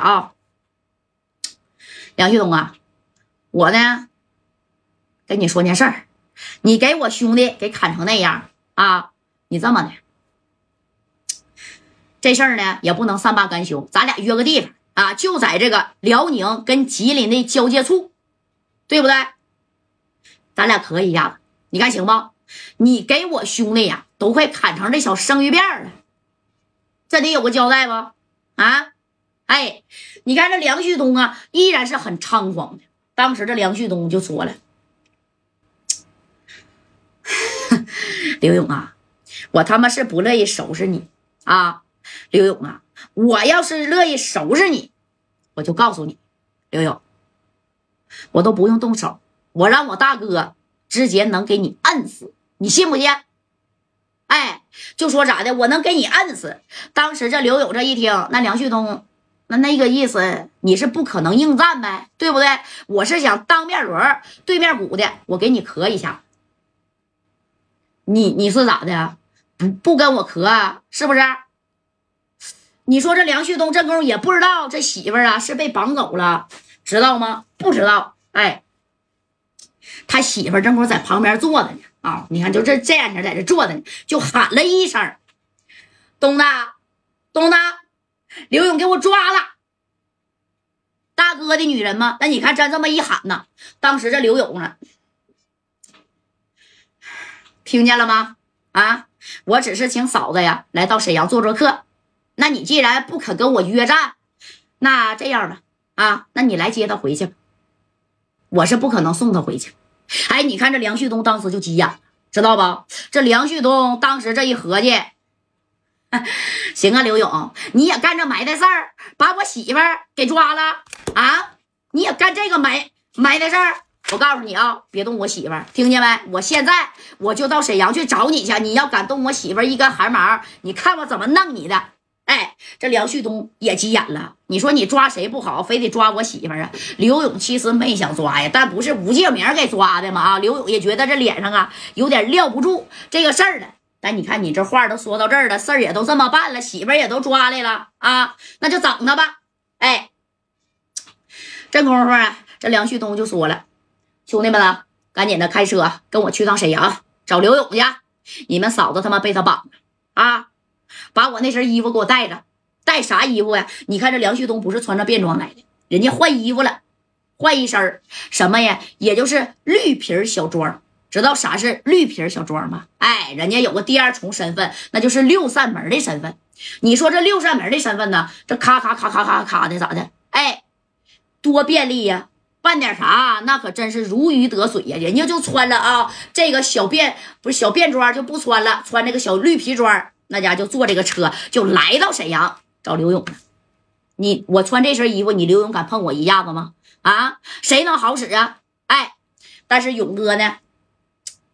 啊，梁旭东啊，我呢跟你说件事儿，你给我兄弟给砍成那样啊，你这么的，这事儿呢也不能善罢甘休，咱俩约个地方啊，就在这个辽宁跟吉林的交界处，对不对？咱俩可以呀，你看行不？你给我兄弟呀，都快砍成这小生鱼片了，这得有个交代不？啊？哎，你看这梁旭东啊，依然是很猖狂的。当时这梁旭东就说了：“ 刘勇啊，我他妈是不乐意收拾你啊，刘勇啊，我要是乐意收拾你，我就告诉你，刘勇，我都不用动手，我让我大哥直接能给你摁死，你信不信？哎，就说咋的，我能给你摁死。当时这刘勇这一听，那梁旭东。”那那个意思，你是不可能应战呗，对不对？我是想当面轮对面鼓的，我给你磕一下。你你是咋的？不不跟我磕啊？是不是？你说这梁旭东这功夫也不知道这媳妇儿啊是被绑走了，知道吗？不知道。哎，他媳妇儿正好在旁边坐着呢啊！你看，就这这样式在这坐着呢，就喊了一声：“东子，东子。”刘勇给我抓了，大哥的女人吗？那你看咱这么一喊呢，当时这刘勇呢，听见了吗？啊，我只是请嫂子呀来到沈阳做做客，那你既然不肯跟我约战，那这样吧，啊，那你来接他回去吧，我是不可能送他回去。哎，你看这梁旭东当时就急眼了，知道吧？这梁旭东当时这一合计。行啊，刘勇，你也干这埋汰事儿，把我媳妇儿给抓了啊！你也干这个埋埋汰事儿，我告诉你啊，别动我媳妇儿，听见没？我现在我就到沈阳去找你去，你要敢动我媳妇儿一根汗毛，你看我怎么弄你的！哎，这梁旭东也急眼了，你说你抓谁不好，非得抓我媳妇儿啊？刘勇其实没想抓呀，但不是吴建明给抓的吗？啊，刘勇也觉得这脸上啊有点撂不住这个事儿了。但你看，你这话都说到这儿了，事儿也都这么办了，媳妇儿也都抓来了啊，那就整他吧。哎，这功夫啊，这梁旭东就说了：“兄弟们啊，赶紧的开车跟我去趟沈阳找刘勇去。你们嫂子他妈被他绑了啊！把我那身衣服给我带着，带啥衣服呀？你看这梁旭东不是穿着便装来的，人家换衣服了，换一身什么呀？也就是绿皮小装。”知道啥是绿皮小装吗？哎，人家有个第二重身份，那就是六扇门的身份。你说这六扇门的身份呢？这咔咔咔咔咔咔的咋的？哎，多便利呀！办点啥那可真是如鱼得水呀！人家就穿了啊，这个小便不是小便装就不穿了，穿这个小绿皮装，那家就坐这个车就来到沈阳找刘勇了。你我穿这身衣服，你刘勇敢碰我一下子吗？啊，谁能好使啊？哎，但是勇哥呢？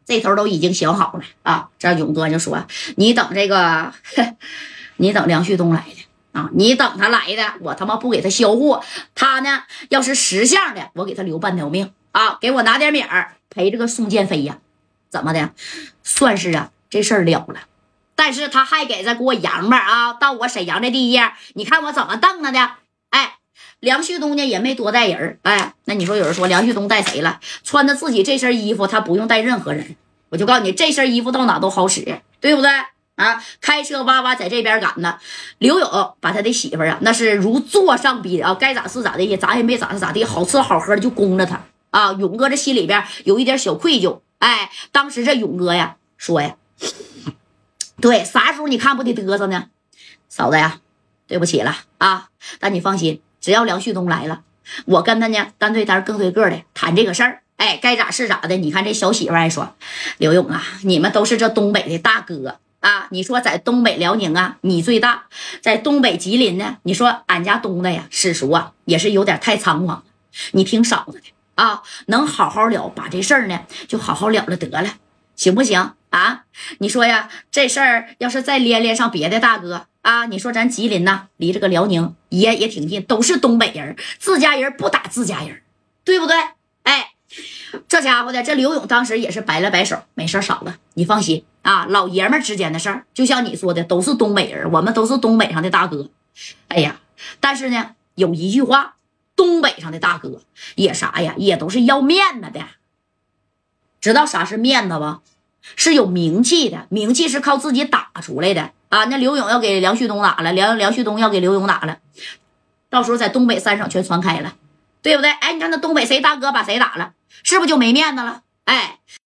这头都已经想好了啊！这勇哥就说：“你等这个，你等梁旭东来的啊！你等他来的，我他妈不给他销货，他呢要是识相的，我给他留半条命啊！给我拿点米儿赔这个宋建飞呀！怎么的？算是啊，这事儿了了。但是他还给这给我洋吧啊！到我沈阳的地界，你看我怎么瞪他的？哎，梁旭东呢也没多带人哎，那你说有人说梁旭东带谁了？穿着自己这身衣服，他不用带任何人。”我就告诉你，这身衣服到哪都好使，对不对啊？开车哇哇在这边赶呢。刘勇把他的媳妇啊，那是如坐上宾啊，该咋是咋的，也咋也没咋是咋地，好吃好喝的就供着他啊。勇哥这心里边有一点小愧疚，哎，当时这勇哥呀说呀，对，啥时候你看不得嘚瑟呢？嫂子呀，对不起了啊，但你放心，只要梁旭东来了，我跟他呢单对单、个对个的谈这个事儿。哎，该咋是咋的。你看这小媳妇还说：“刘勇啊，你们都是这东北的大哥啊。你说在东北辽宁啊，你最大；在东北吉林呢，你说俺家东子呀，史叔啊，也是有点太猖狂了。你听嫂子的啊，能好好了，把这事儿呢就好好了了得了，行不行啊？你说呀，这事儿要是再连连上别的大哥啊，你说咱吉林呐，离这个辽宁也也挺近，都是东北人，自家人不打自家人，对不对？哎。”这家伙的，这刘勇当时也是摆了摆手，没事嫂子，你放心啊，老爷们之间的事儿，就像你说的，都是东北人，我们都是东北上的大哥。哎呀，但是呢，有一句话，东北上的大哥也啥呀，也都是要面子的。知道啥是面子吧？是有名气的，名气是靠自己打出来的啊！那刘勇要给梁旭东打了，梁梁旭东要给刘勇打了，到时候在东北三省全传开了，对不对？哎，你看那东北谁大哥把谁打了，是不是就没面子了？哎。